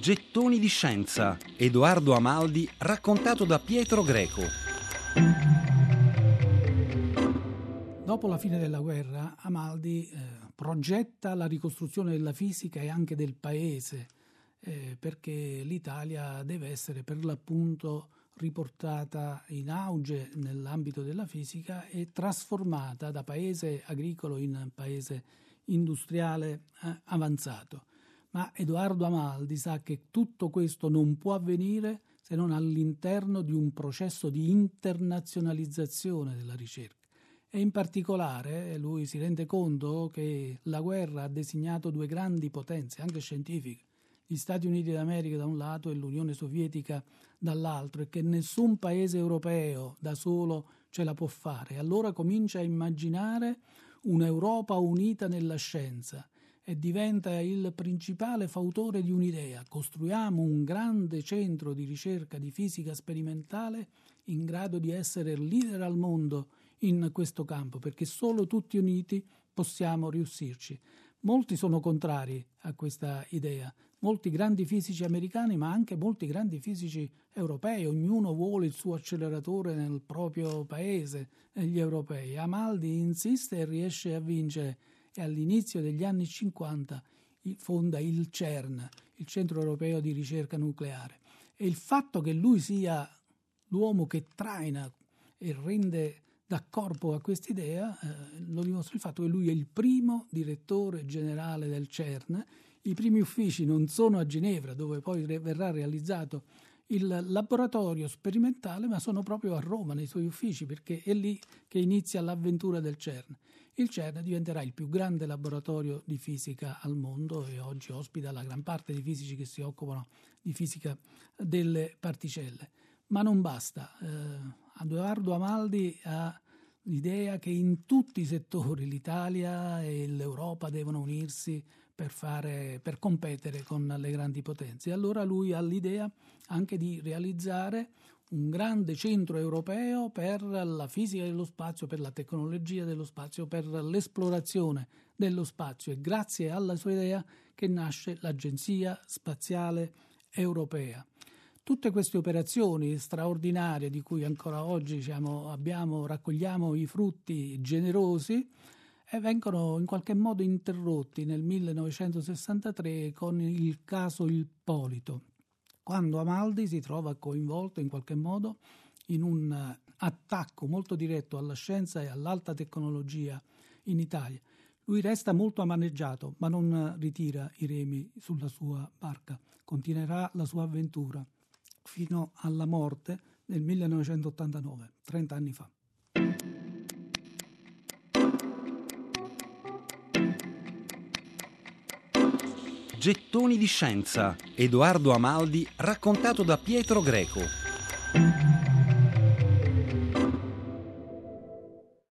Gettoni di scienza. Edoardo Amaldi raccontato da Pietro Greco. Dopo la fine della guerra, Amaldi eh, progetta la ricostruzione della fisica e anche del paese, eh, perché l'Italia deve essere per l'appunto riportata in auge nell'ambito della fisica e trasformata da paese agricolo in paese industriale eh, avanzato. Ma Edoardo Amaldi sa che tutto questo non può avvenire se non all'interno di un processo di internazionalizzazione della ricerca. E in particolare lui si rende conto che la guerra ha designato due grandi potenze, anche scientifiche, gli Stati Uniti d'America da un lato e l'Unione Sovietica dall'altro, e che nessun paese europeo da solo ce la può fare. Allora comincia a immaginare un'Europa unita nella scienza e diventa il principale fautore di un'idea. Costruiamo un grande centro di ricerca di fisica sperimentale in grado di essere leader al mondo in questo campo, perché solo tutti uniti possiamo riuscirci. Molti sono contrari a questa idea, molti grandi fisici americani, ma anche molti grandi fisici europei, ognuno vuole il suo acceleratore nel proprio paese, gli europei. Amaldi insiste e riesce a vincere e all'inizio degli anni 50 fonda il CERN, il Centro Europeo di Ricerca Nucleare. E il fatto che lui sia l'uomo che traina e rende da corpo a quest'idea eh, lo dimostra il fatto che lui è il primo direttore generale del CERN. I primi uffici non sono a Ginevra, dove poi verrà realizzato il laboratorio sperimentale, ma sono proprio a Roma, nei suoi uffici, perché è lì che inizia l'avventura del CERN. Il CERN diventerà il più grande laboratorio di fisica al mondo e oggi ospita la gran parte dei fisici che si occupano di fisica delle particelle. Ma non basta. Eh, Edoardo Amaldi ha l'idea che in tutti i settori l'Italia e l'Europa devono unirsi per, fare, per competere con le grandi potenze. Allora lui ha l'idea anche di realizzare un grande centro europeo per la fisica dello spazio, per la tecnologia dello spazio, per l'esplorazione dello spazio e grazie alla sua idea che nasce l'Agenzia Spaziale Europea. Tutte queste operazioni straordinarie di cui ancora oggi diciamo, abbiamo, raccogliamo i frutti generosi e vengono in qualche modo interrotti nel 1963 con il caso Ippolito, quando Amaldi si trova coinvolto in qualche modo in un attacco molto diretto alla scienza e all'alta tecnologia in Italia. Lui resta molto amaneggiato, ma non ritira i remi sulla sua barca, continuerà la sua avventura fino alla morte nel 1989, 30 anni fa. Gettoni di scienza. Edoardo Amaldi raccontato da Pietro Greco.